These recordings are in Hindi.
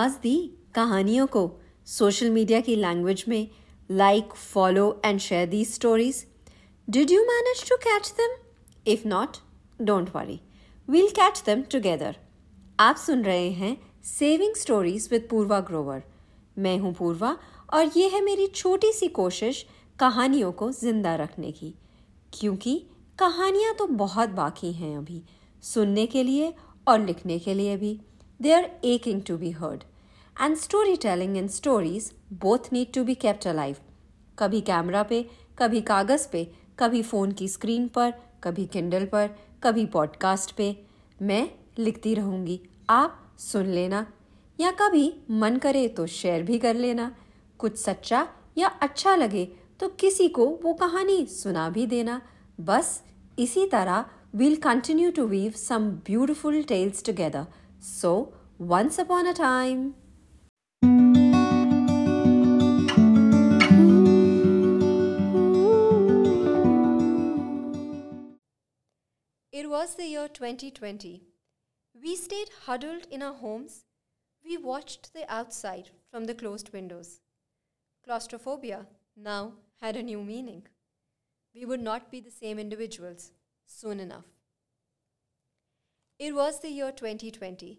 आवाज़ दी कहानियों को। सोशल मीडिया की लैंग्वेज में like follow and share the stories did you manage to catch them if not don't worry we'll catch them together आप सुन रहे हैं saving stories with Purva Grover मैं हूँ पूर्वा और ये है मेरी छोटी सी कोशिश कहानियों को ज़िंदा रखने की। क्योंकि कहानियाँ तो बहुत बाकी हैं अभी, सुनने के लिए और लिखने के लिए भी। They are asking to be heard and storytelling and stories both need to be kept alive कभी कैमरा पे कभी कागज़ पे कभी फ़ोन की स्क्रीन पर कभी किंडल पर कभी पॉडकास्ट पे। मैं लिखती रहूँगी। आप सुन लेना। या कभी मन करे तो शेयर भी कर लेना। कुछ सच्चा या अच्छा लगे तो किसी को वो कहानी सुना भी देना। बस इसी तरह we'll continue to weave some beautiful tales together. So, once upon a time. Was the year 2020. We stayed huddled in our homes. We watched the outside from the closed windows. Claustrophobia now had a new meaning. We would not be the same individuals soon enough. It was the year 2020.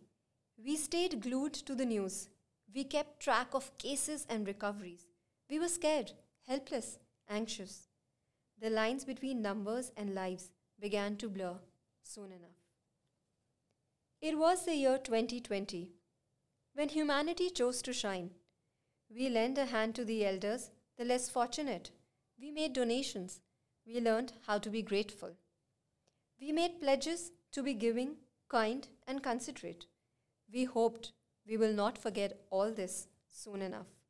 We stayed glued to the news. We kept track of cases and recoveries. We were scared, helpless, anxious. The lines between numbers and lives began to blur soon enough. It was the year 2020 when humanity chose to shine. We lent a hand to the elders, the less fortunate. We made donations. We learned how to be grateful. We made pledges to be giving, kind, and considerate. We hoped we will not forget all this soon enough.